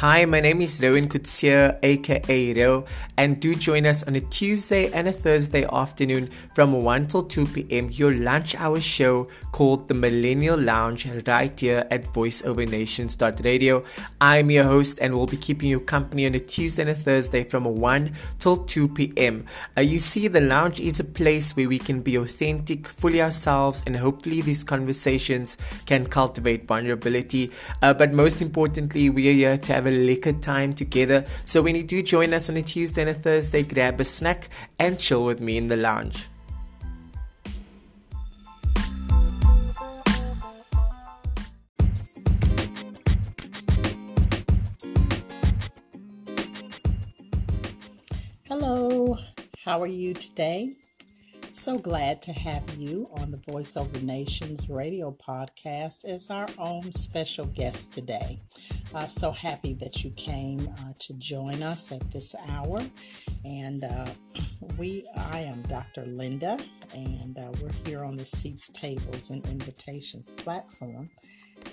Hi, my name is Rowan Kutsia, aka Ro, and do join us on a Tuesday and a Thursday afternoon from 1 till 2 p.m. your lunch hour show called The Millennial Lounge right here at voiceovernations.radio. I'm your host and will be keeping you company on a Tuesday and a Thursday from 1 till 2 p.m. Uh, you see, the lounge is a place where we can be authentic, fully ourselves, and hopefully these conversations can cultivate vulnerability. Uh, but most importantly, we are here to have a liquor time together. So when you do join us on a Tuesday and a Thursday, grab a snack and chill with me in the lounge. Hello, how are you today? So glad to have you on the Voiceover Nations radio podcast as our own special guest today. Uh, so happy that you came uh, to join us at this hour. And uh, we, I am Dr. Linda, and uh, we're here on the Seats, Tables, and Invitations platform.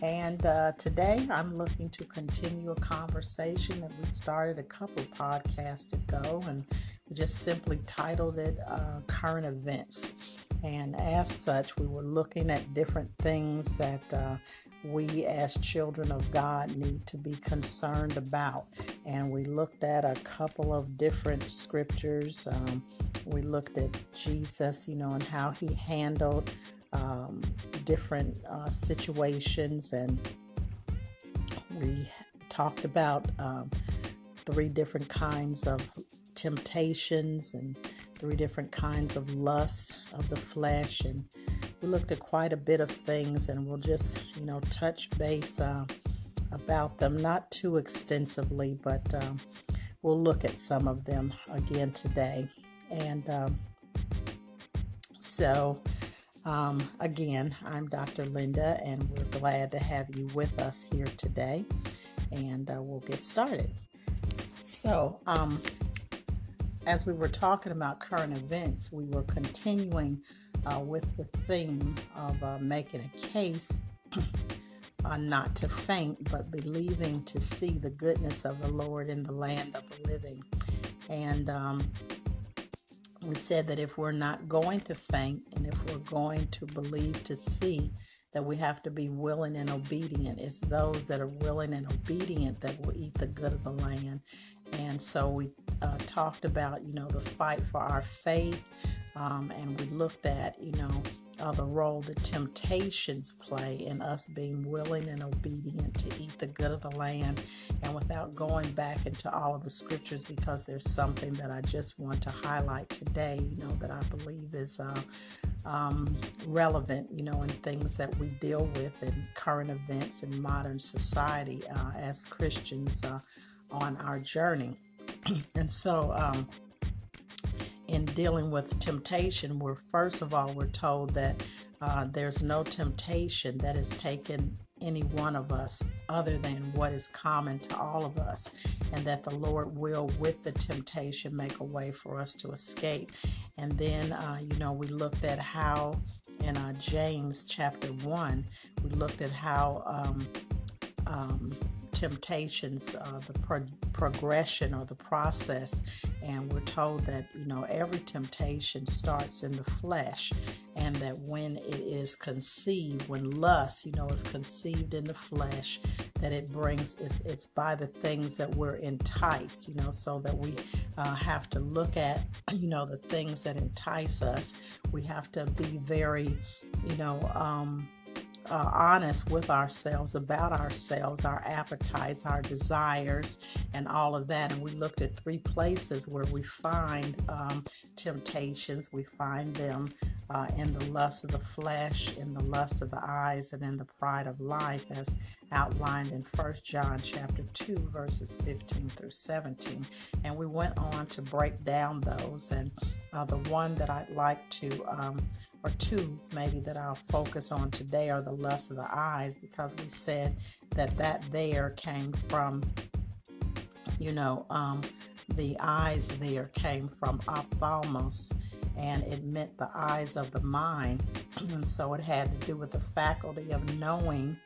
And uh, today I'm looking to continue a conversation that we started a couple podcasts ago, and just simply titled it uh, Current Events. And as such, we were looking at different things that uh, we as children of God need to be concerned about. And we looked at a couple of different scriptures. Um, we looked at Jesus, you know, and how he handled um, different uh, situations. And we talked about um, three different kinds of temptations and three different kinds of lusts of the flesh. And we looked at quite a bit of things, and we'll just, you know, touch base uh, about them, not too extensively, but um, we'll look at some of them again today. And um, so, um, again, I'm Dr. Linda, and we're glad to have you with us here today. And uh, we'll get started. So, um, as we were talking about current events, we were continuing uh, with the theme of uh, making a case uh, not to faint, but believing to see the goodness of the Lord in the land of the living. And um, we said that if we're not going to faint and if we're going to believe to see, that we have to be willing and obedient. It's those that are willing and obedient that will eat the good of the land. And so we uh, talked about, you know, the fight for our faith. Um, and we looked at, you know, uh, the role the temptations play in us being willing and obedient to eat the good of the land. And without going back into all of the scriptures, because there's something that I just want to highlight today, you know, that I believe is uh, um, relevant, you know, in things that we deal with in current events in modern society uh, as Christians uh, on our journey. and so, um, in dealing with temptation, we're first of all, we're told that uh, there's no temptation that has taken any one of us other than what is common to all of us, and that the Lord will, with the temptation, make a way for us to escape. And then, uh, you know, we looked at how in uh, James chapter 1, we looked at how um, um, temptations, uh, the pro- progression or the process. And we're told that, you know, every temptation starts in the flesh, and that when it is conceived, when lust, you know, is conceived in the flesh, that it brings, it's, it's by the things that we're enticed, you know, so that we uh, have to look at, you know, the things that entice us. We have to be very, you know, um, uh, honest with ourselves about ourselves, our appetites, our desires, and all of that. And we looked at three places where we find um, temptations. We find them uh, in the lust of the flesh, in the lust of the eyes, and in the pride of life, as outlined in First John chapter 2, verses 15 through 17. And we went on to break down those. And uh, the one that I'd like to um, or two maybe that I'll focus on today are the lust of the eyes because we said that that there came from, you know, um, the eyes there came from ophthalmos and it meant the eyes of the mind. and so it had to do with the faculty of knowing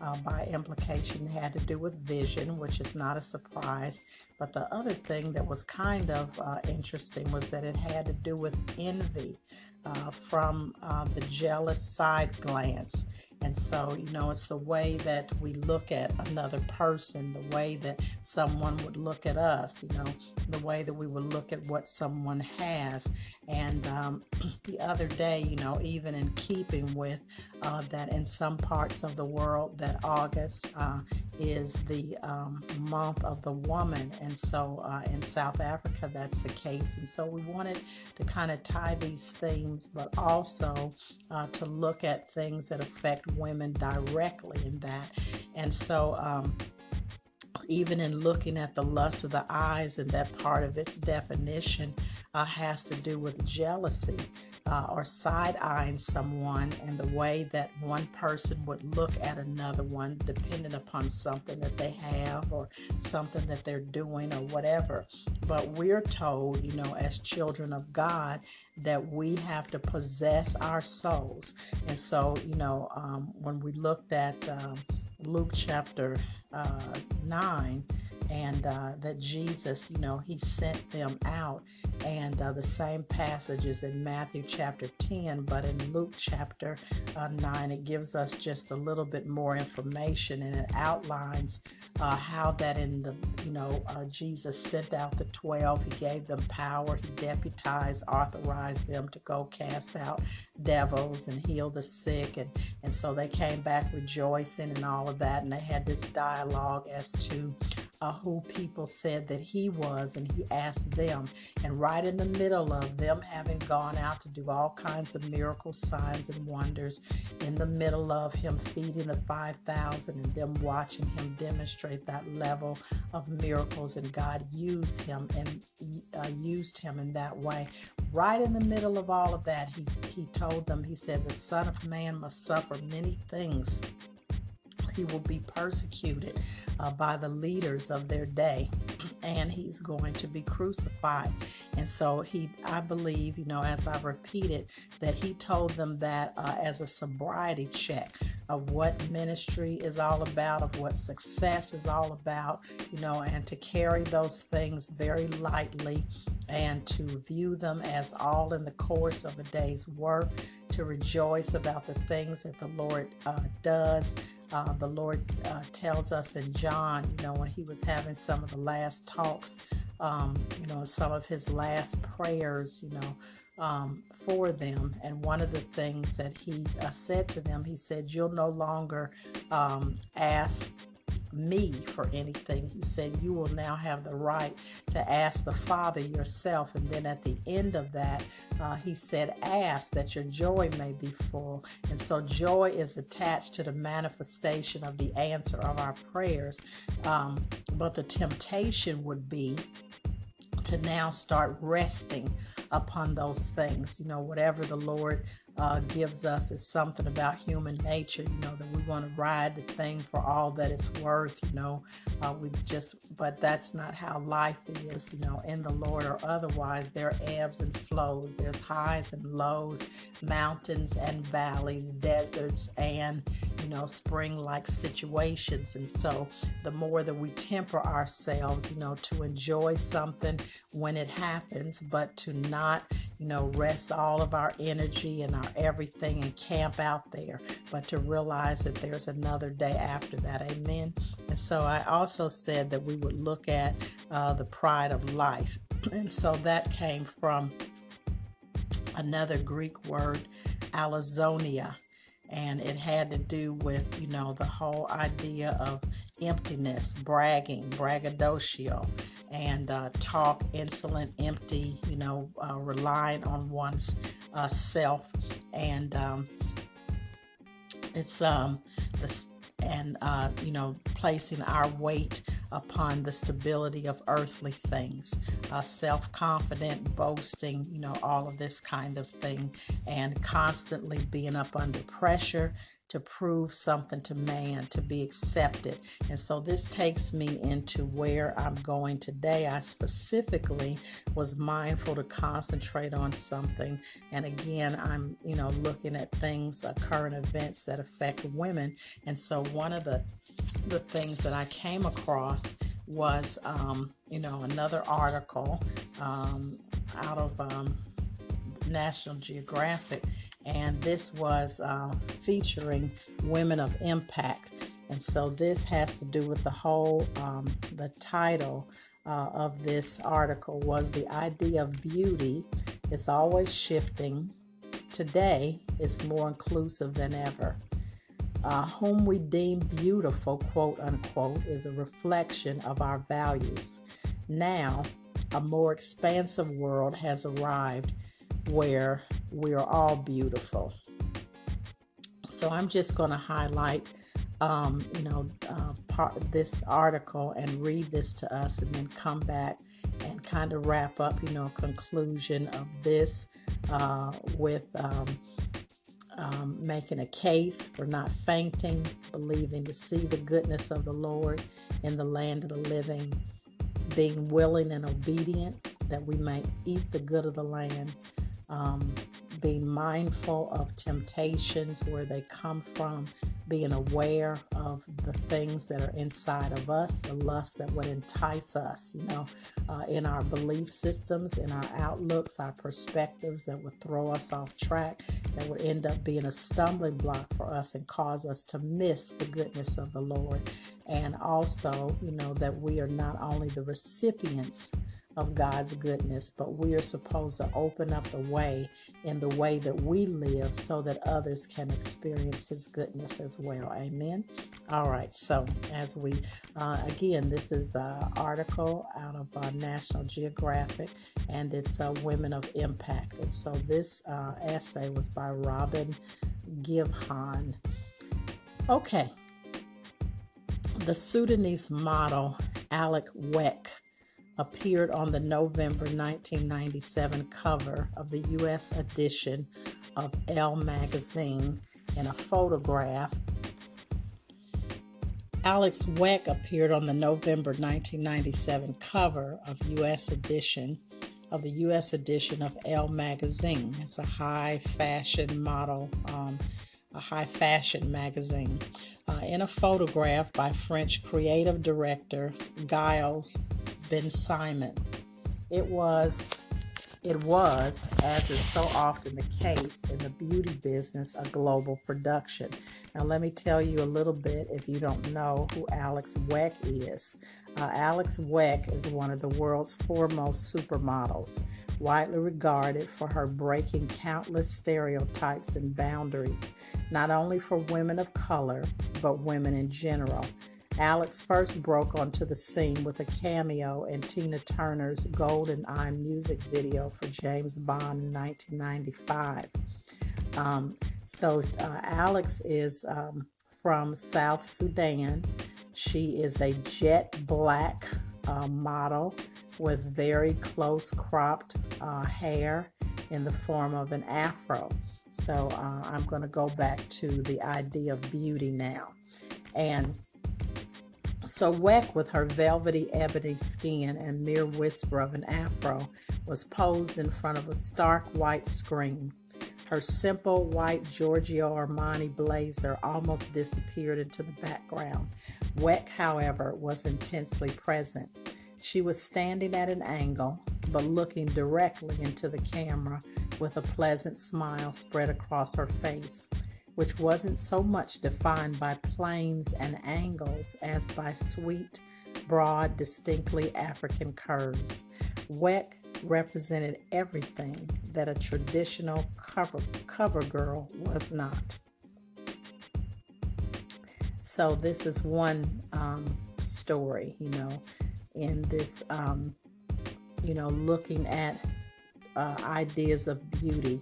uh, by implication had to do with vision, which is not a surprise. But the other thing that was kind of uh, interesting was that it had to do with envy uh, from uh, the jealous side glance. And so, you know, it's the way that we look at another person, the way that someone would look at us, you know, the way that we would look at what someone has. And um, the other day, you know, even in keeping with uh, that in some parts of the world, that August uh, is the um, month of the woman. And so uh, in South Africa, that's the case. And so we wanted to kind of tie these themes, but also uh, to look at things that affect women directly in that. And so, um, even in looking at the lust of the eyes and that part of its definition uh, has to do with jealousy uh, or side eyeing someone and the way that one person would look at another one, depending upon something that they have or something that they're doing or whatever. But we're told, you know, as children of God, that we have to possess our souls. And so, you know, um, when we looked at um, Luke chapter uh, 9, and uh, that Jesus, you know, he sent them out. And uh, the same passages in Matthew chapter 10, but in Luke chapter uh, 9, it gives us just a little bit more information and it outlines uh, how that in the, you know, uh, Jesus sent out the 12, he gave them power, he deputized, authorized them to go cast out devils and heal the sick. And, and so they came back rejoicing and all of that. And they had this dialogue as to uh, who people said that he was, and he asked them. And right in the middle of them having gone out to do all kinds of miracles, signs, and wonders, in the middle of him feeding the 5,000 and them watching him demonstrate that level of miracles, and God used him and uh, used him in that way. Right in the middle of all of that, he, he told them, He said, The Son of Man must suffer many things he will be persecuted uh, by the leaders of their day and he's going to be crucified. And so he i believe you know as i repeated that he told them that uh, as a sobriety check of what ministry is all about of what success is all about you know and to carry those things very lightly and to view them as all in the course of a day's work, to rejoice about the things that the Lord uh, does, uh, the Lord uh, tells us in John, you know, when he was having some of the last talks, um, you know, some of his last prayers, you know, um, for them. And one of the things that he uh, said to them, he said, You'll no longer um, ask me for anything. He said, You will now have the right to ask the Father yourself. And then at the end of that, uh, he said, Ask that your joy may be full. And so joy is attached to the manifestation of the answer of our prayers. Um, but the temptation would be to now start resting upon those things. You know, whatever the Lord uh, gives us is something about human nature, you know, that we want to ride the thing for all that it's worth, you know. Uh, we just, but that's not how life is, you know, in the Lord or otherwise. There are ebbs and flows, there's highs and lows, mountains and valleys, deserts and, you know, spring like situations. And so the more that we temper ourselves, you know, to enjoy something when it happens, but to not, you know, rest all of our energy and our everything and camp out there, but to realize that there's another day after that. Amen. And so I also said that we would look at uh, the pride of life. And so that came from another Greek word, alazonia. And it had to do with, you know, the whole idea of emptiness, bragging, braggadocio, and uh, talk, insolent, empty, you know, uh, relying on one's uh, self. And um, it's um, the, and, uh, you know, placing our weight upon the stability of earthly things, uh, self confident, boasting, you know, all of this kind of thing, and constantly being up under pressure to prove something to man, to be accepted. And so this takes me into where I'm going today. I specifically was mindful to concentrate on something. And again, I'm, you know, looking at things, uh, current events that affect women. And so one of the the things that I came across was, um, you know, another article um, out of um, National Geographic and this was uh, featuring women of impact. And so this has to do with the whole, um, the title uh, of this article was the idea of beauty is always shifting. Today, it's more inclusive than ever. Uh, whom we deem beautiful, quote unquote, is a reflection of our values. Now, a more expansive world has arrived where we are all beautiful. So I'm just going to highlight, um, you know, uh, part of this article and read this to us, and then come back and kind of wrap up, you know, conclusion of this uh, with um, um, making a case for not fainting, believing to see the goodness of the Lord in the land of the living, being willing and obedient that we may eat the good of the land um, being mindful of temptations, where they come from, being aware of the things that are inside of us, the lust that would entice us, you know, uh, in our belief systems, in our outlooks, our perspectives that would throw us off track, that would end up being a stumbling block for us and cause us to miss the goodness of the Lord. And also, you know, that we are not only the recipients of God's goodness, but we are supposed to open up the way in the way that we live so that others can experience His goodness as well. Amen. All right. So, as we, uh, again, this is an article out of uh, National Geographic and it's uh, Women of Impact. And so, this uh, essay was by Robin Givhan. Okay. The Sudanese model, Alek Wek appeared on the November 1997 cover of the U.S. edition of Elle magazine in a photograph. Alex Wek appeared on the November 1997 cover of U.S. edition of the U.S. edition of Elle magazine. It's a high fashion model, um, a high fashion magazine. Uh, in a photograph by French creative director Gilles Bensimon. It was, it was, as is so often the case in the beauty business, a global production. Now, let me tell you a little bit if you don't know who Alex Wek is. Uh, Alex Wek is one of the world's foremost supermodels, widely regarded for her breaking countless stereotypes and boundaries, not only for women of color, but women in general. Alex first broke onto the scene with a cameo in Tina Turner's GoldenEye music video for James Bond in 1995. Um, so, uh, Alex is um, from South Sudan. She is a jet black uh, model with very close cropped uh, hair in the form of an afro. So, uh, I'm going to go back to the idea of beauty now. And so Wek, with her velvety ebony skin and mere whisper of an afro, was posed in front of a stark white screen. Her simple white Giorgio Armani blazer almost disappeared into the background. Wek, however, was intensely present. She was standing at an angle, but looking directly into the camera with a pleasant smile spread across her face which wasn't so much defined by planes and angles as by sweet, broad, distinctly African curves. Wek represented everything that a traditional cover, cover girl was not. So, this is one um, story, you know, in this, um, you know, looking at uh, ideas of beauty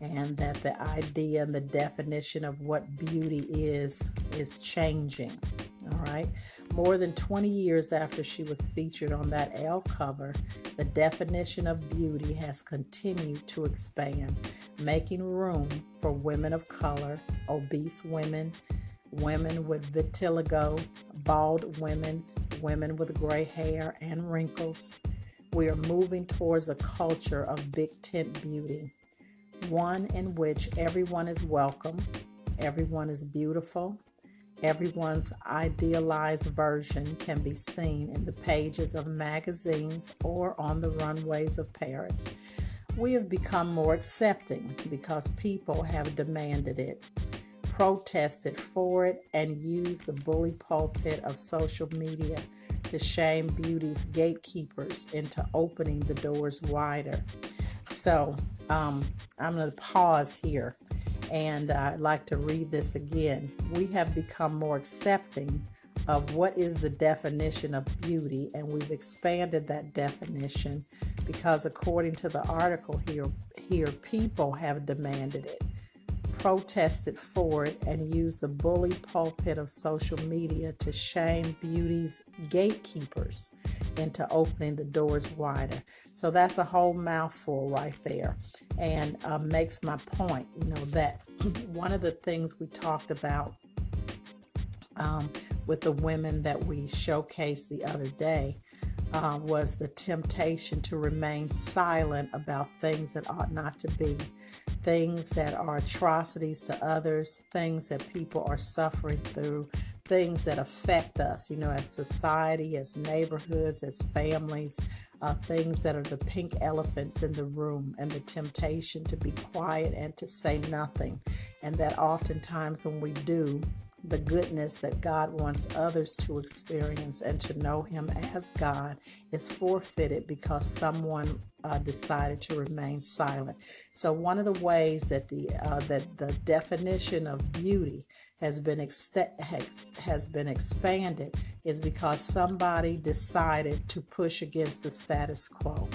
and that the idea and the definition of what beauty is is changing. All right. More than 20 years after she was featured on that Elle cover, the definition of beauty has continued to expand, making room for women of color, obese women, women with vitiligo, bald women, women with gray hair and wrinkles. We are moving towards a culture of big tent beauty, one in which everyone is welcome, everyone is beautiful, Everyone's idealized version can be seen in the pages of magazines or on the runways of Paris. We have become more accepting because people have demanded it, protested for it, and used the bully pulpit of social media to shame beauty's gatekeepers into opening the doors wider. So um, I'm going to pause here and I'd like to read this again. We have become more accepting of what is the definition of beauty, and we've expanded that definition because, according to the article here, here people have demanded it protested for it and used the bully pulpit of social media to shame beauty's gatekeepers into opening the doors wider. So that's a whole mouthful right there and uh, makes my point, you know, that one of the things we talked about um, with the women that we showcased the other day uh, was the temptation to remain silent about things that ought not to be, things that are atrocities to others, things that people are suffering through, things that affect us, you know, as society, as neighborhoods, as families, uh, things that are the pink elephants in the room, and the temptation to be quiet and to say nothing. And that oftentimes when we do, the goodness that God wants others to experience and to know Him as God is forfeited because someone uh, decided to remain silent. So one of the ways that the uh, that the definition of beauty has been ex- has, has been expanded is because somebody decided to push against the status quo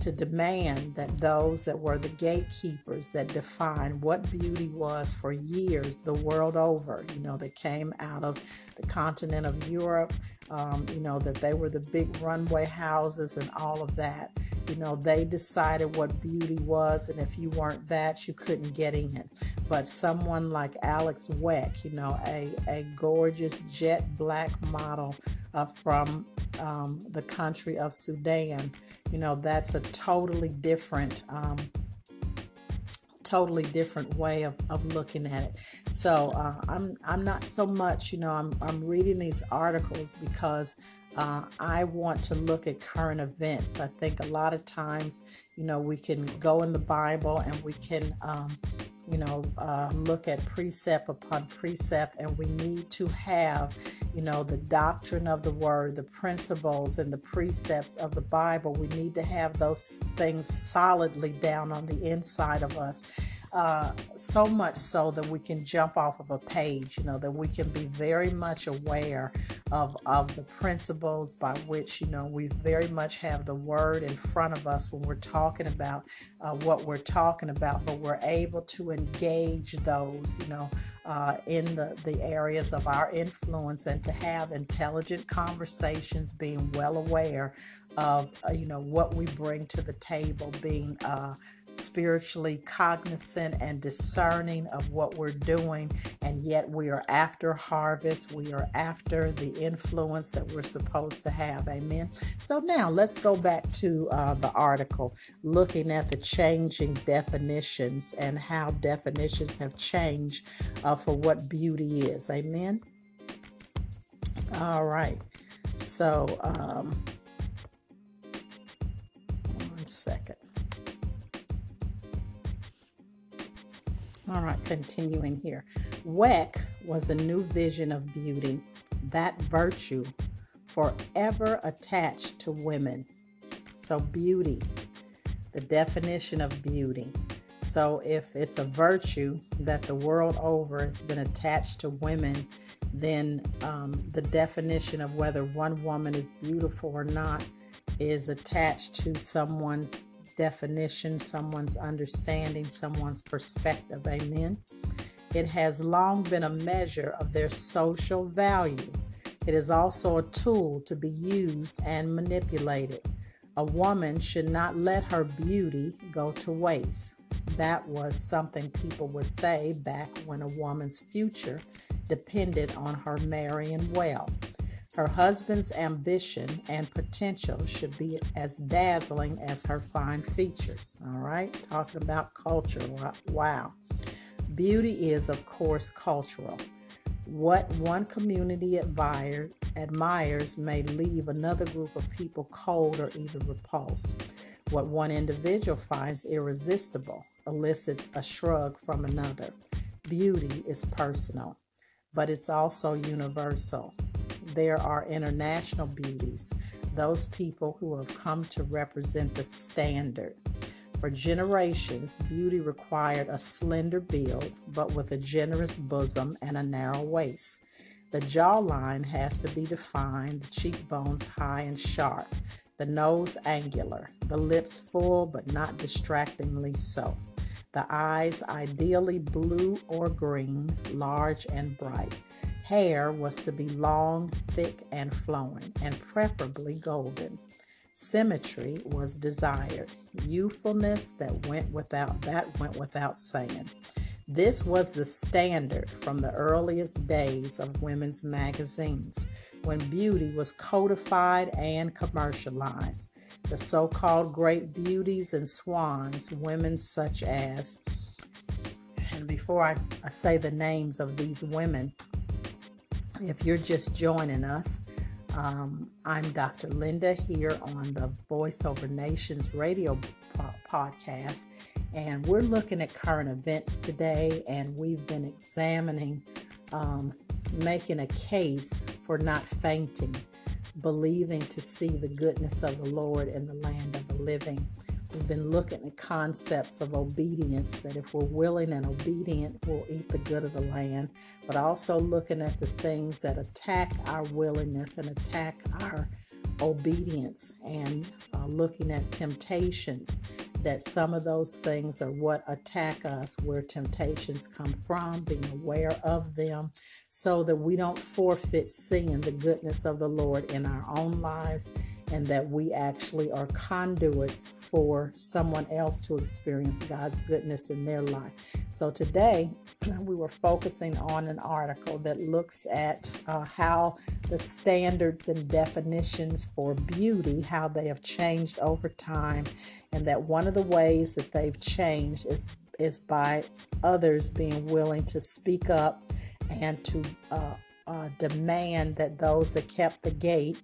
to demand that those that were the gatekeepers that defined what beauty was for years the world over, you know, that came out of the continent of Europe, um, you know, that they were the big runway houses and all of that. You know, they decided what beauty was, and if you weren't that, you couldn't get in. But someone like Alex Wek, you know, a, a gorgeous jet black model uh, from um, the country of Sudan, you know, that's a totally different. Um, totally different way of, of looking at it. So uh, I'm I'm not so much, you know, I'm I'm reading these articles because uh, I want to look at current events. I think a lot of times, you know, we can go in the Bible and we can um, you know, uh, look at precept upon precept, and we need to have, you know, the doctrine of the word, the principles and the precepts of the Bible. We need to have those things solidly down on the inside of us uh, so much so that we can jump off of a page, you know, that we can be very much aware of, of the principles by which, you know, we very much have the word in front of us when we're talking about uh, what we're talking about, but we're able to engage those, you know, uh, in the, the areas of our influence and to have intelligent conversations, being well aware of, uh, you know, what we bring to the table, being uh, spiritually cognizant and discerning of what we're doing, and yet we are after harvest. We are after the influence that we're supposed to have. Amen. So now let's go back to uh, the article looking at the changing definitions and how definitions have changed uh, for what beauty is. Amen. All right. So, um, one second. All right, continuing here. Wek was a new vision of beauty, that virtue forever attached to women. So, beauty, the definition of beauty. So, if it's a virtue that the world over has been attached to women, then um, the definition of whether one woman is beautiful or not is attached to someone's definition, someone's understanding, someone's perspective. Amen. It has long been a measure of their social value. It is also a tool to be used and manipulated. A woman should not let her beauty go to waste. That was something people would say back when a woman's future depended on her marrying well. Her husband's ambition and potential should be as dazzling as her fine features. All right, talking about culture. Wow. Beauty is, of course, cultural. What one community admire, admires may leave another group of people cold or even repulsed. What one individual finds irresistible elicits a shrug from another. Beauty is personal, but it's also universal there are international beauties, those people who have come to represent the standard. For generations, beauty required a slender build, but with a generous bosom and a narrow waist. The jawline has to be defined, the cheekbones high and sharp, the nose angular, the lips full but not distractingly so. The eyes ideally blue or green, large and bright. Hair was to be long, thick, and flowing, and preferably golden. Symmetry was desired. Youthfulness that went without that went without saying. This was the standard from the earliest days of women's magazines when beauty was codified and commercialized. The so called great beauties and swans, women such as, and before I, I say the names of these women, if you're just joining us, um, I'm Dr. Linda here on the Voice Over Nations radio po- podcast, and we're looking at current events today, and we've been examining um, making a case for not fainting, believing to see the goodness of the Lord in the land of the living. We've been looking at concepts of obedience that if we're willing and obedient, we'll eat the good of the land, but also looking at the things that attack our willingness and attack our obedience and uh, looking at temptations that some of those things are what attack us, where temptations come from, being aware of them, so that we don't forfeit seeing the goodness of the Lord in our own lives and that we actually are conduits for someone else to experience God's goodness in their life. So today, we were focusing on an article that looks at uh, how the standards and definitions for beauty, how they have changed over time, and that one of the ways that they've changed is is by others being willing to speak up and to uh, uh, demand that those that kept the gate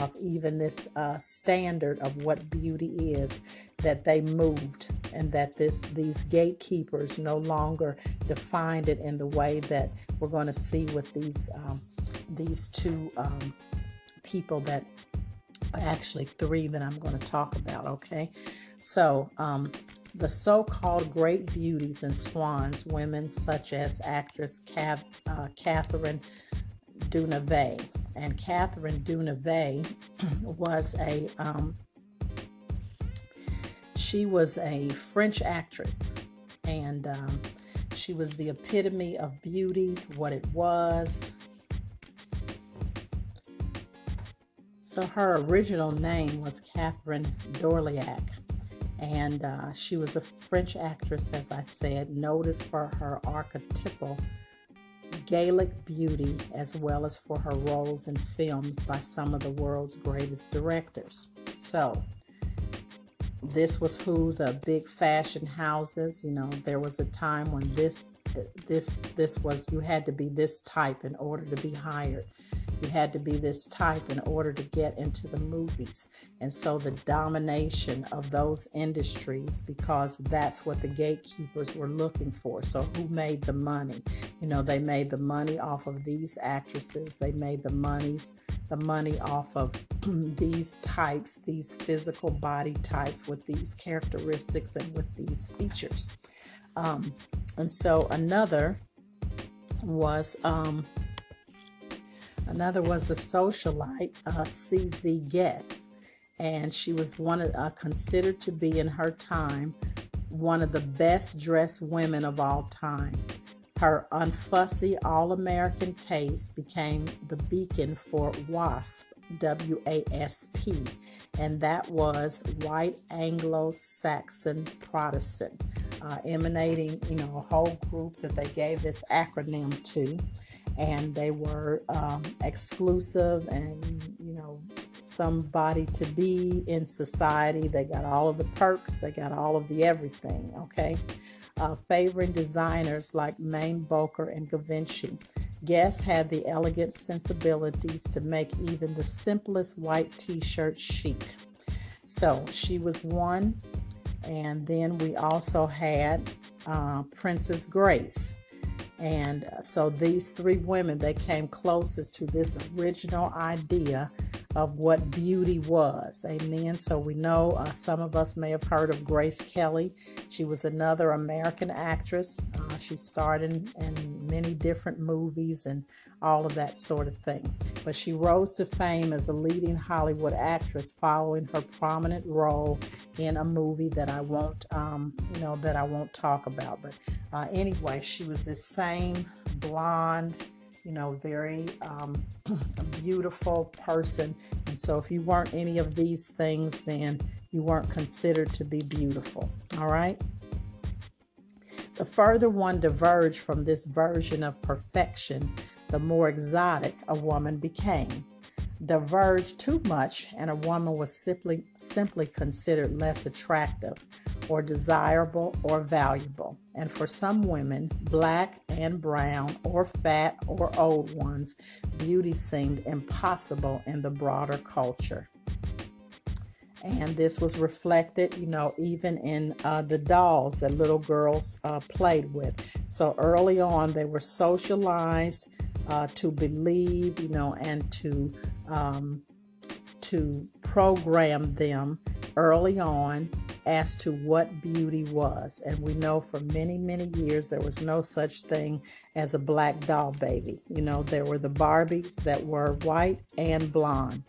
of even this uh, standard of what beauty is that they moved and that this these gatekeepers no longer defined it in the way that we're going to see with these um, these two um, people that actually three that I'm going to talk about okay? So um, the so-called great beauties and swans women such as actress uh, Catherine Deneuve and Catherine Deneuve was a um, she was a French actress, and um, she was the epitome of beauty, what it was. So her original name was Catherine Dorléac, and uh, she was a French actress, as I said, noted for her archetypal Gallic beauty as well as for her roles in films by some of the world's greatest directors. So, this was who the big fashion houses, you know, there was a time when this this this was you had to be this type in order to be hired. You had to be this type in order to get into the movies. And so the domination of those industries, because that's what the gatekeepers were looking for. So who made the money? You know, they made the money off of these actresses, they made the monies the money off of these types, these physical body types with these characteristics and with these features. Um, and so another was um, Another was the socialite uh, CZ Guest, and she was one of, uh, considered to be in her time one of the best dressed women of all time. Her unfussy, all American taste became the beacon for WASP, W A S P, and that was White Anglo Saxon Protestant, uh, emanating, you know, a whole group that they gave this acronym to, and they were um, exclusive and, you know, somebody to be in society. They got all of the perks, they got all of the everything, okay? Uh, favoring designers like Mainbocher and Givenchy. Guest had the elegant sensibilities to make even the simplest white t shirt chic. So she was one. And then we also had uh, Princess Grace. And uh, so these three women, they came closest to this original idea of what beauty was. Amen. So we know uh, some of us may have heard of Grace Kelly. She was another American actress. Uh, she starred in, in many different movies and all of that sort of thing. But she rose to fame as a leading Hollywood actress following her prominent role in a movie that I won't, um, you know, that I won't talk about. But uh, anyway, she was this same blonde you know, very um, beautiful person. And so, if you weren't any of these things, then you weren't considered to be beautiful. All right. The further one diverged from this version of perfection, the more exotic a woman became. Diverged too much, and a woman was simply simply considered less attractive or desirable or valuable. And for some women, black and brown or fat or old ones, beauty seemed impossible in the broader culture. And this was reflected, you know, even in uh, the dolls that little girls uh, played with. So early on, they were socialized uh, to believe, you know, and to um, to program them early on as to what beauty was. And we know for many, many years there was no such thing as a black doll baby. You know, there were the Barbies that were white and blonde.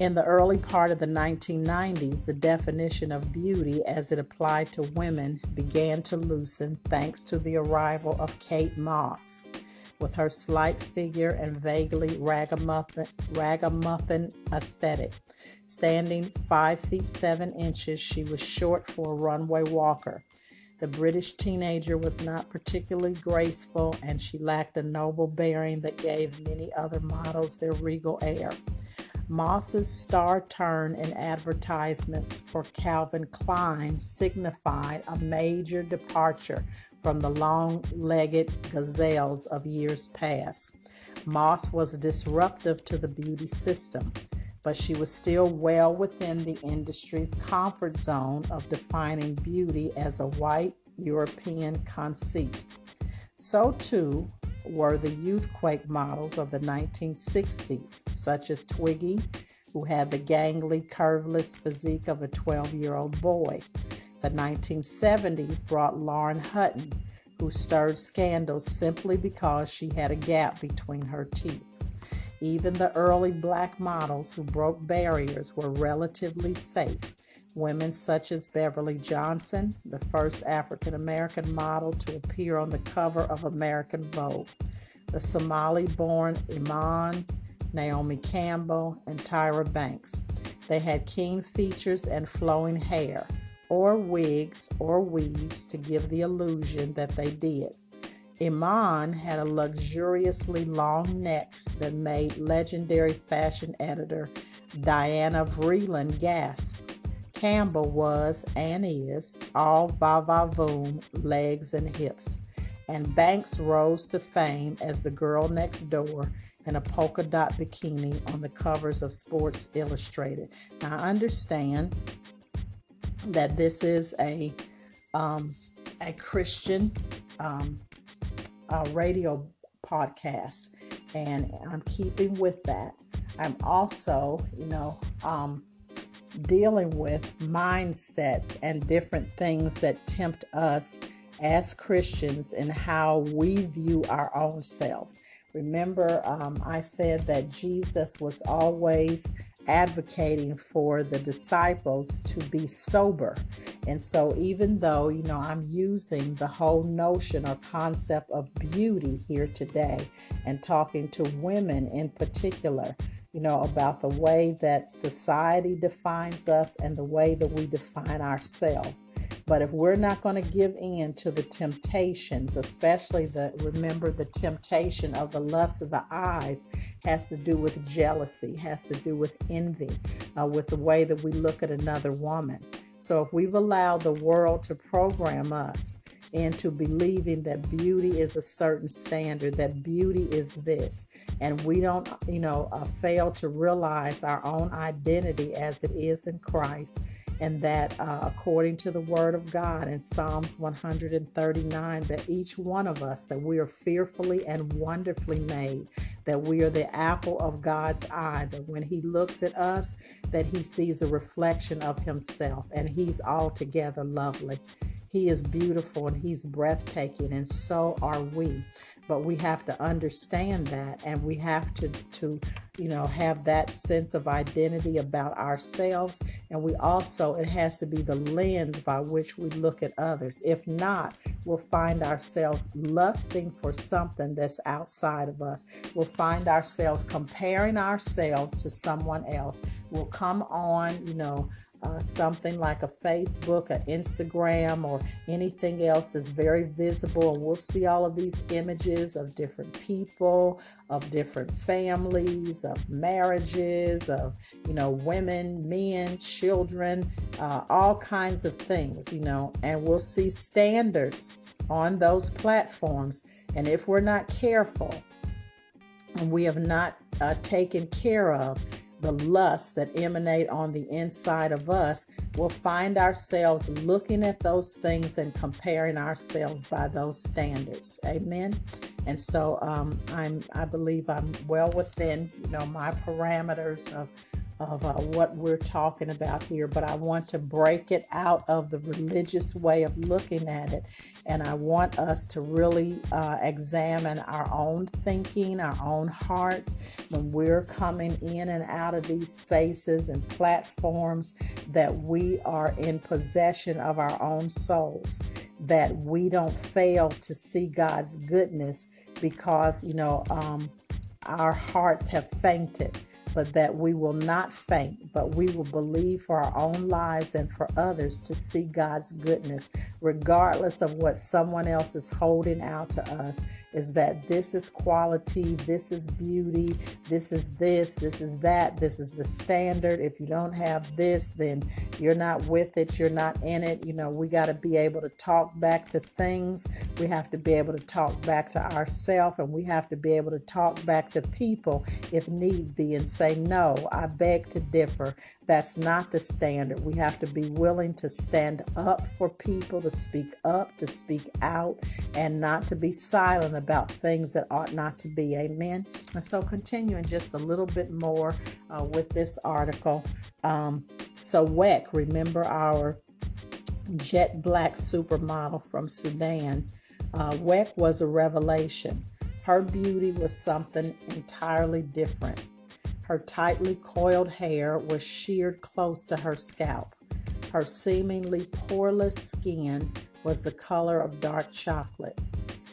In the early part of the 1990s, the definition of beauty as it applied to women began to loosen thanks to the arrival of Kate Moss. With her slight figure and vaguely ragamuffin, ragamuffin aesthetic, Standing 5 feet 7 inches, she was short for a runway walker. The British teenager was not particularly graceful, and she lacked a noble bearing that gave many other models their regal air. Moss's star turn in advertisements for Calvin Klein signified a major departure from the long legged gazelles of years past. Moss was disruptive to the beauty system but she was still well within the industry's comfort zone of defining beauty as a white European conceit. So, too, were the youthquake models of the 1960s, such as Twiggy, who had the gangly, curveless physique of a 12 year old boy. The 1970s brought Lauren Hutton, who stirred scandals simply because she had a gap between her teeth. Even the early black models who broke barriers were relatively safe. Women such as Beverly Johnson, the first African American model to appear on the cover of American Vogue, the Somali born Iman, Naomi Campbell, and Tyra Banks. They had keen features and flowing hair, or wigs or weaves to give the illusion that they did. Iman had a luxuriously long neck that made legendary fashion editor Diana Vreeland gasp. Campbell was and is all va va voom, legs and hips. And Banks rose to fame as the girl next door in a polka dot bikini on the covers of Sports Illustrated. Now, I understand that this is a um, a Christian um, uh, radio podcast, and I'm keeping with that. I'm also, you know, um, dealing with mindsets and different things that tempt us as Christians and how we view our own selves. Remember, um, I said that Jesus was always advocating for the disciples to be sober. And so, even though, you know, I'm using the whole notion or concept of beauty here today and talking to women in particular, you know, about the way that society defines us and the way that we define ourselves. But if we're not going to give in to the temptations, especially the, remember, the temptation of the lust of the eyes has to do with jealousy, has to do with envy, uh, with the way that we look at another woman. So if we've allowed the world to program us, into believing that beauty is a certain standard, that beauty is this. And we don't, you know, uh, fail to realize our own identity as it is in Christ. And that uh, according to the word of God in Psalms 139, that each one of us, that we are fearfully and wonderfully made, that we are the apple of God's eye, that when He looks at us, that He sees a reflection of Himself, and He's altogether lovely. He is beautiful and He's breathtaking, and so are we. But we have to understand that, and we have to, to, you know, have that sense of identity about ourselves. And we also, it has to be the lens by which we look at others. If not, we'll find ourselves lusting for something that's outside of us. We'll find ourselves comparing ourselves to someone else. We'll come on, you know, uh, something like a Facebook, an Instagram, or anything else that's very visible. And we'll see all of these images of different people, of different families, of marriages, of, you know, women, men, children, uh, all kinds of things, you know, and we'll see standards on those platforms. And if we're not careful, and we have not uh, taken care of the lusts that emanate on the inside of us, we'll find ourselves looking at those things and comparing ourselves by those standards. Amen. And so um, I'm, I believe I'm well within, you know, my parameters of of uh, what we're talking about here, but I want to break it out of the religious way of looking at it. And I want us to really uh, examine our own thinking, our own hearts when we're coming in and out of these spaces and platforms, that we are in possession of our own souls, that we don't fail to see God's goodness because, you know, um, our hearts have fainted but that we will not faint, but we will believe for our own lives and for others to see God's goodness, regardless of what someone else is holding out to us. Is that this is quality, this is beauty, this is this, this is that, this is the standard. If you don't have this, then you're not with it, you're not in it. You know, we got to be able to talk back to things, we have to be able to talk back to ourselves, and we have to be able to talk back to people if need be. And say, no, I beg to differ. That's not the standard. We have to be willing to stand up for people, to speak up, to speak out, and not to be silent about things that ought not to be. Amen. And so, continuing just a little bit more uh, with this article. Um, so, Wek, remember our jet black supermodel from Sudan. Uh, Wek was a revelation. Her beauty was something entirely different. Her tightly coiled hair was sheared close to her scalp. Her seemingly poreless skin was the color of dark chocolate.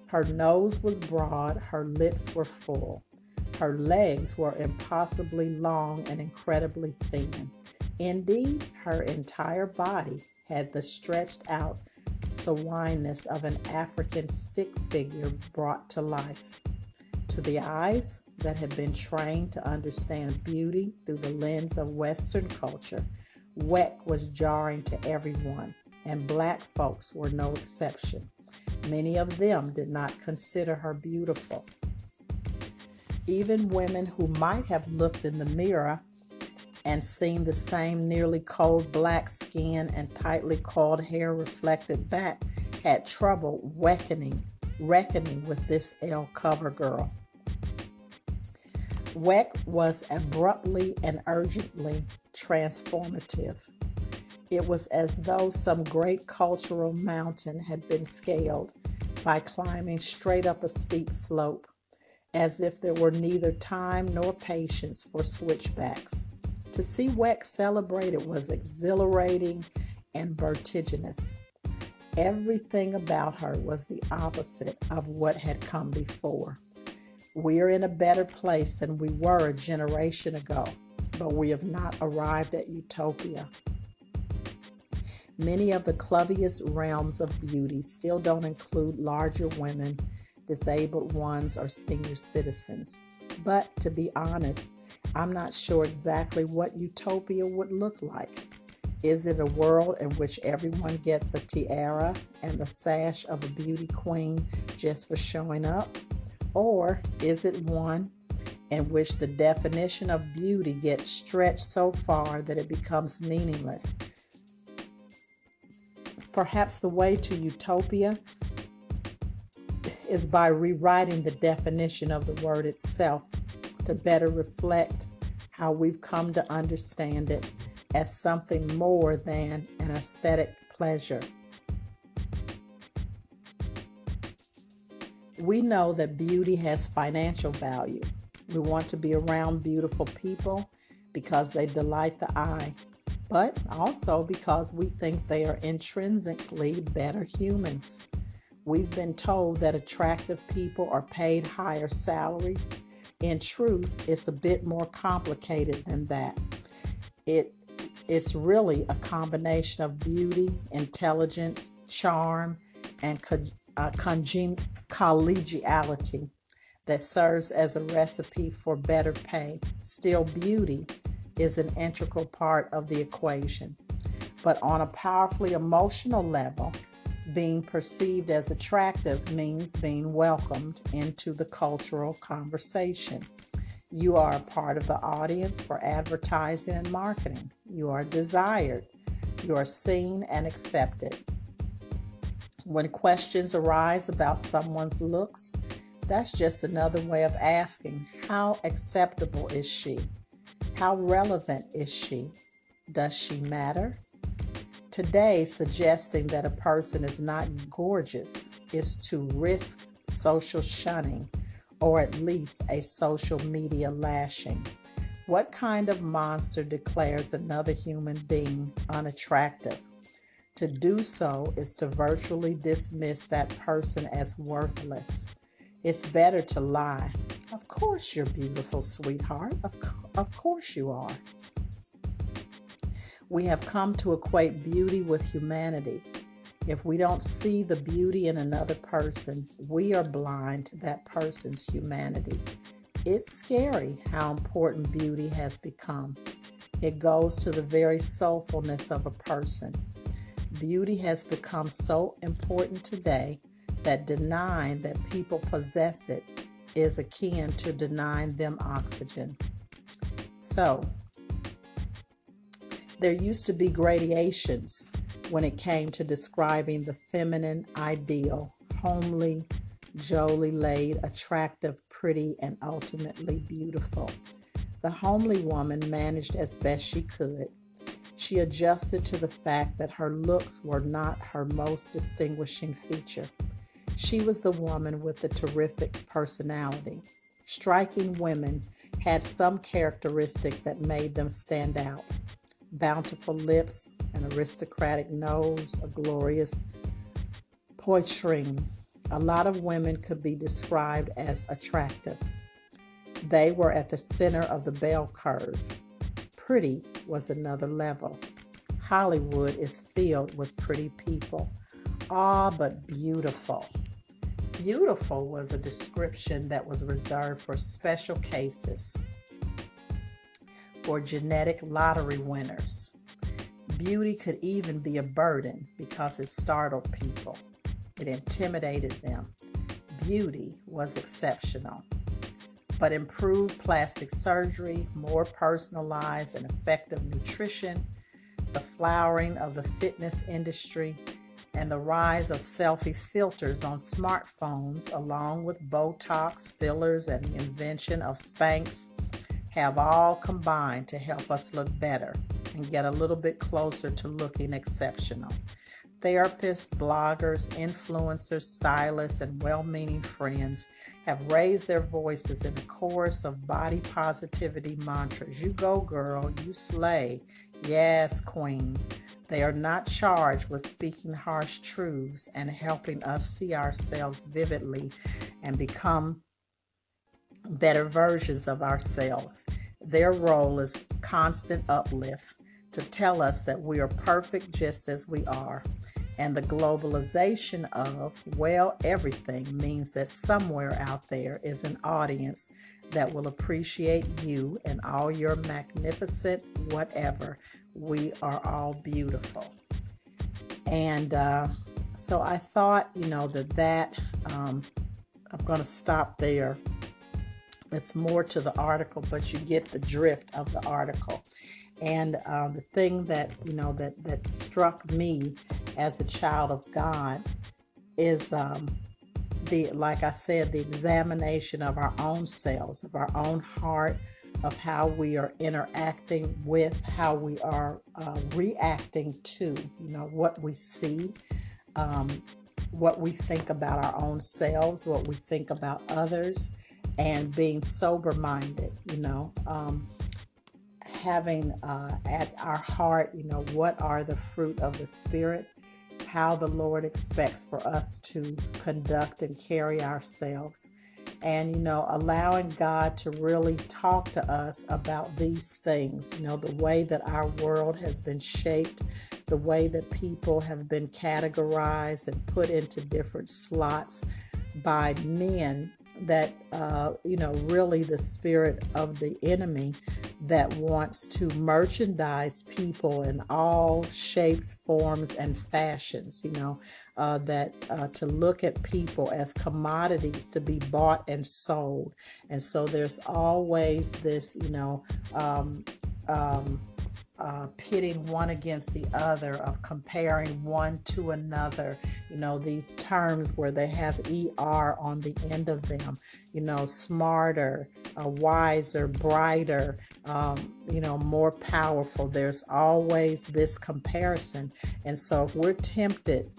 Her nose was broad, her lips were full. Her legs were impossibly long and incredibly thin. Indeed, her entire body had the stretched out swineness of an African stick figure brought to life. To the eyes, that had been trained to understand beauty through the lens of Western culture, Wek was jarring to everyone, and black folks were no exception. Many of them did not consider her beautiful. Even women who might have looked in the mirror and seen the same nearly cold black skin and tightly coiled hair reflected back had trouble reckoning, reckoning with this Elle cover girl. Wek was abruptly and urgently transformative. It was as though some great cultural mountain had been scaled by climbing straight up a steep slope, as if there were neither time nor patience for switchbacks. To see Wek celebrated was exhilarating and vertiginous. Everything about her was the opposite of what had come before. We're in a better place than we were a generation ago, but we have not arrived at utopia. Many of the clubbiest realms of beauty still don't include larger women, disabled ones, or senior citizens. But to be honest, I'm not sure exactly what utopia would look like. Is it a world in which everyone gets a tiara and the sash of a beauty queen just for showing up? Or is it one in which the definition of beauty gets stretched so far that it becomes meaningless? Perhaps the way to utopia is by rewriting the definition of the word itself to better reflect how we've come to understand it as something more than an aesthetic pleasure. We know that beauty has financial value. We want to be around beautiful people because they delight the eye, but also because we think they are intrinsically better humans. We've been told that attractive people are paid higher salaries. In truth, it's a bit more complicated than that. It it's really a combination of beauty, intelligence, charm, and uh, congen- collegiality that serves as a recipe for better pay. Still, beauty is an integral part of the equation. But on a powerfully emotional level, being perceived as attractive means being welcomed into the cultural conversation. You are a part of the audience for advertising and marketing. You are desired. You are seen and accepted. When questions arise about someone's looks, that's just another way of asking how acceptable is she? How relevant is she? Does she matter? Today, suggesting that a person is not gorgeous is to risk social shunning or at least a social media lashing. What kind of monster declares another human being unattractive? To do so is to virtually dismiss that person as worthless. It's better to lie. Of course, you're beautiful, sweetheart. Of, co- of course, you are. We have come to equate beauty with humanity. If we don't see the beauty in another person, we are blind to that person's humanity. It's scary how important beauty has become. It goes to the very soulfulness of a person. Beauty has become so important today that denying that people possess it is akin to denying them oxygen. So, there used to be gradations when it came to describing the feminine ideal homely, jolie laide, attractive, pretty, and ultimately beautiful. The homely woman managed as best she could. She adjusted to the fact that her looks were not her most distinguishing feature. She was the woman with a terrific personality. Striking women had some characteristic that made them stand out bountiful lips, an aristocratic nose, a glorious poitrine. A lot of women could be described as attractive. They were at the center of the bell curve. Pretty was another level. Hollywood is filled with pretty people. Ah, but beautiful. Beautiful was a description that was reserved for special cases for genetic lottery winners. Beauty could even be a burden because it startled people, it intimidated them. Beauty was exceptional. But improved plastic surgery, more personalized and effective nutrition, the flowering of the fitness industry, and the rise of selfie filters on smartphones, along with Botox, fillers, and the invention of Spanx have all combined to help us look better and get a little bit closer to looking exceptional. Therapists, bloggers, influencers, stylists, and well meaning friends have raised their voices in a chorus of body positivity mantras. You go, girl, you slay. Yes, queen. They are not charged with speaking harsh truths and helping us see ourselves vividly and become better versions of ourselves. Their role is constant uplift to tell us that we are perfect just as we are. And the globalization of, well, everything means that somewhere out there is an audience that will appreciate you and all your magnificent whatever. We are all beautiful. And uh, so I thought, you know, that that, um, I'm going to stop there. It's more to the article, but you get the drift of the article. And uh, the thing that you know that that struck me as a child of God is um, the like I said, the examination of our own selves, of our own heart, of how we are interacting with, how we are uh, reacting to, you know, what we see, um, what we think about our own selves, what we think about others, and being sober minded, you know. Um, having uh, at our heart, you know, what are the fruit of the Spirit, how the Lord expects for us to conduct and carry ourselves, and, you know, allowing God to really talk to us about these things, you know, the way that our world has been shaped, the way that people have been categorized and put into different slots by men that uh, you know really the spirit of the enemy that wants to merchandise people in all shapes forms and fashions you know uh, that uh, to look at people as commodities to be bought and sold. And so there's always this you know um, um, uh, pitting one against the other, of comparing one to another. You know, these terms where they have ER on the end of them, you know, smarter, uh, wiser, brighter, um, you know, more powerful. There's always this comparison. And so if we're tempted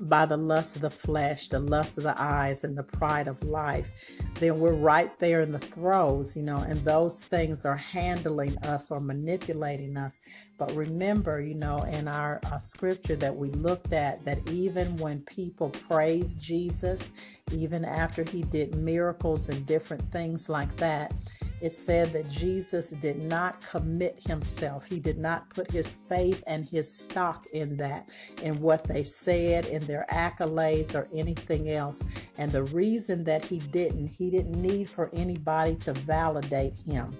by the lust of the flesh, the lust of the eyes, and the pride of life, then we're right there in the throes, you know, and those things are handling us or manipulating us. But remember, you know, in our, our scripture that we looked at, that even when people praise Jesus, even after he did miracles and different things like that, it said that Jesus did not commit himself. He did not put his faith and his stock in that, in what they said, in their accolades, or anything else. And the reason that he didn't, he didn't need for anybody to validate him.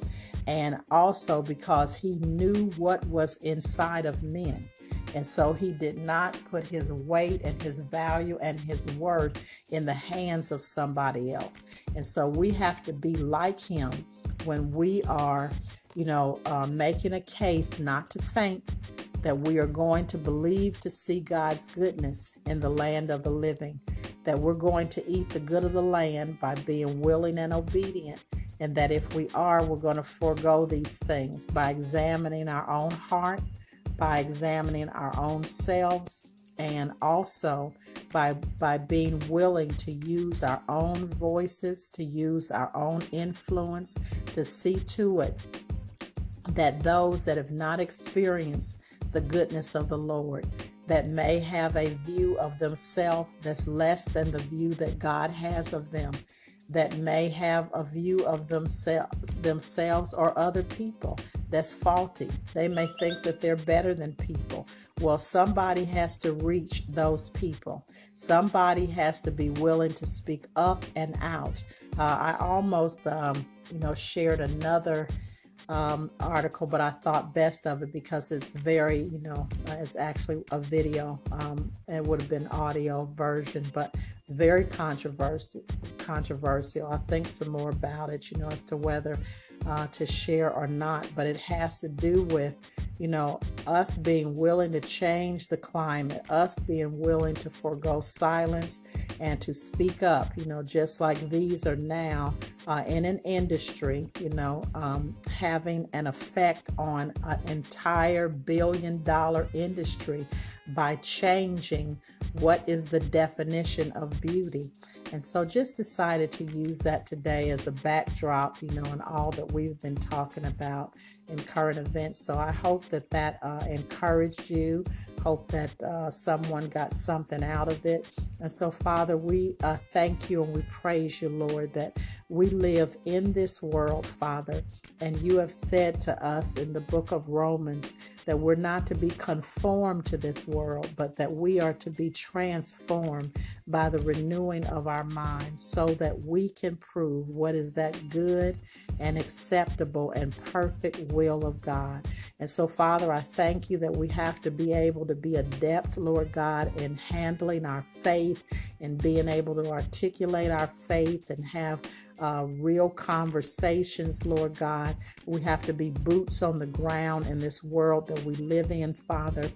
And also because he knew what was inside of men. And so he did not put his weight and his value and his worth in the hands of somebody else. And so we have to be like him when we are, you know, uh, making a case not to faint, that we are going to believe to see God's goodness in the land of the living, that we're going to eat the good of the land by being willing and obedient. And that if we are, we're going to forego these things by examining our own heart, by examining our own selves, and also by by being willing to use our own voices to use our own influence to see to it that those that have not experienced the goodness of the Lord that may have a view of themselves that's less than the view that God has of them that may have a view of themselves themselves or other people that's faulty. They may think that they're better than people. Well, somebody has to reach those people. Somebody has to be willing to speak up and out. Uh, I almost, um, you know, shared another um, article, but I thought best of it because it's very, you know, uh, it's actually a video. Um, it would have been audio version, but it's very controversial. Controversial. I think some more about it, you know, as to whether uh, to share or not. But it has to do with, you know, us being willing to change the climate, us being willing to forego silence and to speak up, you know, just like these are now uh, in an industry, you know, um, having an effect on an entire billion dollar industry by changing what is the definition of beauty. And so just decided to use that today as a backdrop, you know, and all that we've been talking about in current events. So I hope that that uh, encouraged you. Hope that uh, someone got something out of it. And so, Father, we uh, thank you and we praise you, Lord, that we live in this world, Father. And you have said to us in the book of Romans that we're not to be conformed to this world, but that we are to be transformed by the renewing of our minds so that we can prove what is that good and acceptable and perfect will of God. And so, Father, I thank you that we have to be able to be adept, Lord God, in handling our faith and being able to articulate our faith and have uh, real conversations, Lord God. We have to be boots on the ground in this world that we live in, Father.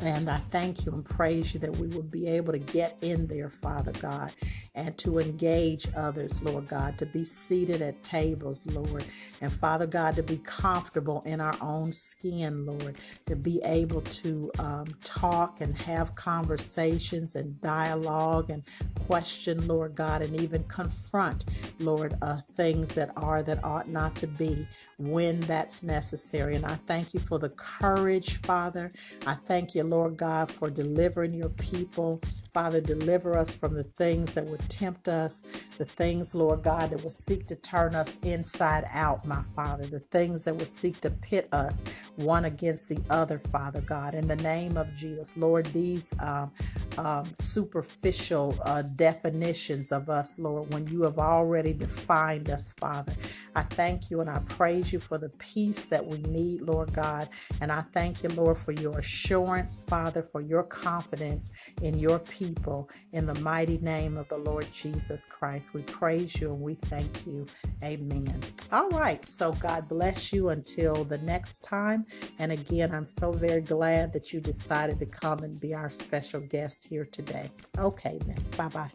And I thank you and praise you that we will be able to get in there, Father God, and to engage others, Lord God, to be seated at tables, Lord. And Father God, to be comfortable in our own skin, Lord, to be able to um, talk and have conversations and dialogue and question, Lord God, and even confront, Lord, uh, things that are that ought not to be when that's necessary. And I thank you for the courage, Father. I thank you, Lord God, for delivering your people. Father, deliver us from the things that would tempt us, the things, Lord God, that would seek to turn us inside out, my Father, the things that would seek to pit us one against the other, Father God. In the name of Jesus, Lord, these um, um, superficial uh, definitions of us, Lord, when you have already defined us, Father, I thank you and I praise you for the peace that we need, Lord God. And I thank you, Lord, for your assurance, Father, for your confidence in your people in the mighty name of the Lord Jesus Christ. We praise you and we thank you. Amen. All right. So God bless you until the next time. And again, I'm so very glad that you decided to come and be our special guest here today. Okay, then. Bye bye.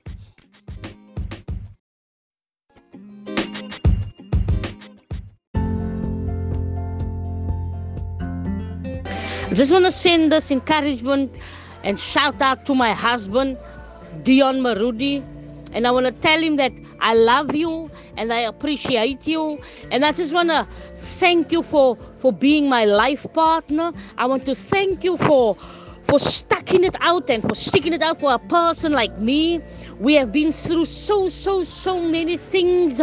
Just want to send this encouragement and shout out to my husband, Dion Marudi. And I want to tell him that I love you and I appreciate you. And I just want to thank you for, for being my life partner. I want to thank you for for sticking it out and for sticking it out for a person like me. We have been through so, so, so many things.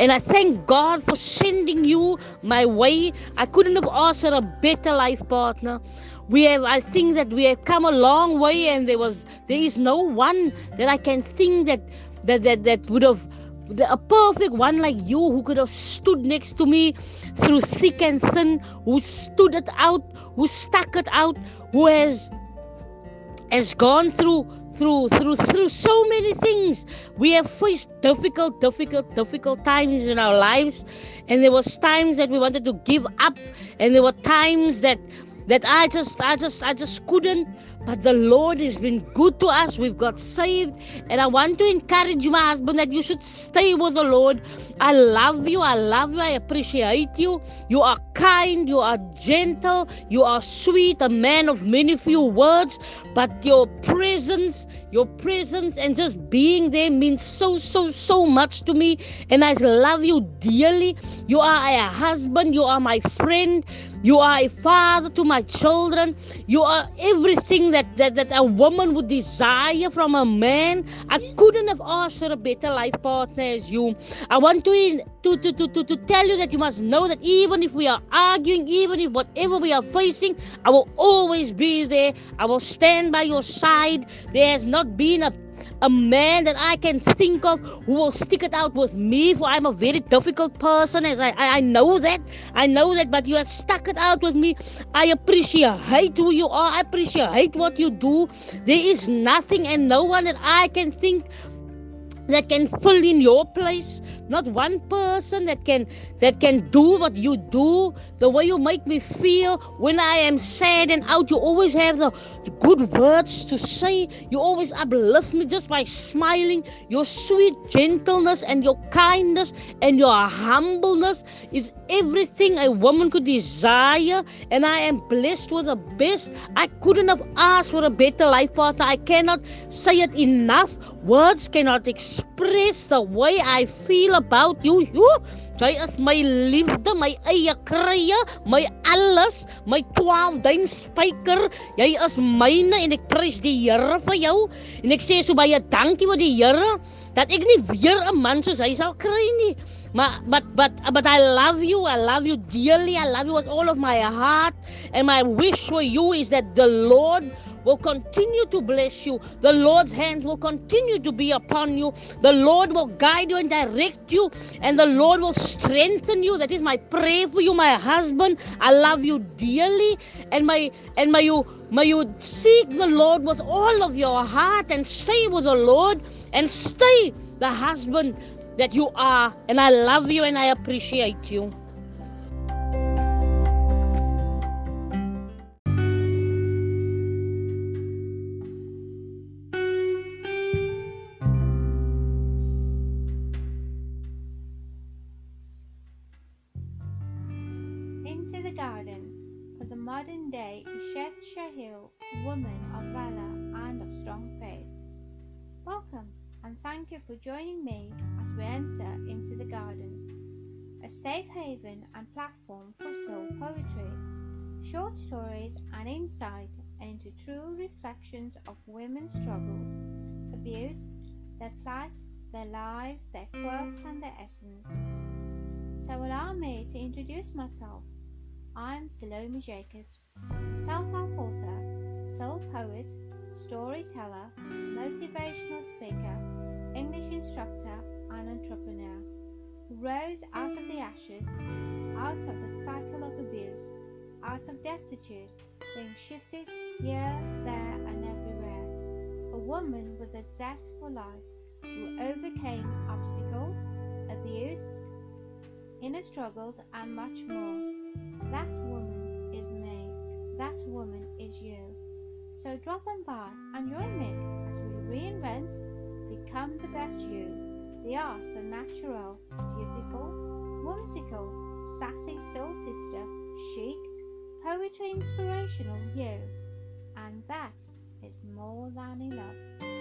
And I thank God for sending you my way. I couldn't have asked for a better life partner we have i think that we have come a long way and there was there is no one that i can think that that that, that would have a perfect one like you who could have stood next to me through thick and thin who stood it out who stuck it out who has has gone through through through through so many things. We have faced difficult difficult difficult times in our lives. And there was times that we wanted to give up. And there were times that that I just I just I just couldn't but the Lord has been good to us. We've got saved. And I want to encourage my husband that you should stay with the Lord. I love you. I love you. I appreciate you. You are kind. You are gentle. You are sweet. A man of many few words. But your presence, your presence, and just being there means so, so, so much to me. And I love you dearly. You are a husband. You are my friend. You are a father to my children. You are everything that, that, that a woman would desire from a man. I couldn't have asked for a better life partner as you. I want to, to, to, to, to, to tell you that you must know that even if we are arguing, even if whatever we are facing, I will always be there. I will stand by your side. There has not been a a man that I can think of who will stick it out with me, for I'm a very difficult person, as I, I, I know that. I know that, but you have stuck it out with me. I appreciate hate who you are, I appreciate hate what you do. There is nothing and no one that I can think that can fill in your place not one person that can that can do what you do. The way you make me feel when i am sad and out you always have the good words to say. You always uplift me just by smiling. Your sweet gentleness and your kindness and your humbleness is everything a woman could desire. And i am blessed with the best. I couldn't have asked for a better life partner i cannot say it enough. Words cannot express the way i feel about you. You, jy is my my eie krye, my alles, my 12 duim spyker. Jy is myne en ek prys die Here vir jou. En ek sê so baie dankie vir 'n man soos hy sal kry nie. Maar but but uh, but I love you. I love you dearly. I love you with all of my heart. And my wish for you is that the Lord will continue to bless you. The Lord's hands will continue to be upon you. The Lord will guide you and direct you, and the Lord will strengthen you. That is my prayer for you, my husband. I love you dearly, and my and may you may you seek the Lord with all of your heart and stay with the Lord and stay the husband that you are. And I love you and I appreciate you. For joining me as we enter into the garden, a safe haven and platform for soul poetry, short stories and insight into true reflections of women's struggles, abuse, their plight, their lives, their quirks, and their essence. So allow me to introduce myself. I'm Salome Jacobs, self help author, soul poet, storyteller, motivational speaker, English instructor, and entrepreneur who rose out of the ashes, out of the cycle of abuse, out of destitute, being shifted here, there, and everywhere. A woman with a zest for life who overcame obstacles, abuse, inner struggles, and much more. That woman is me. That woman is you. So drop on by and join me as we reinvent, become the best you. The are so natural, beautiful, whimsical, sassy soul sister, chic, poetry inspirational you. And that is more than enough.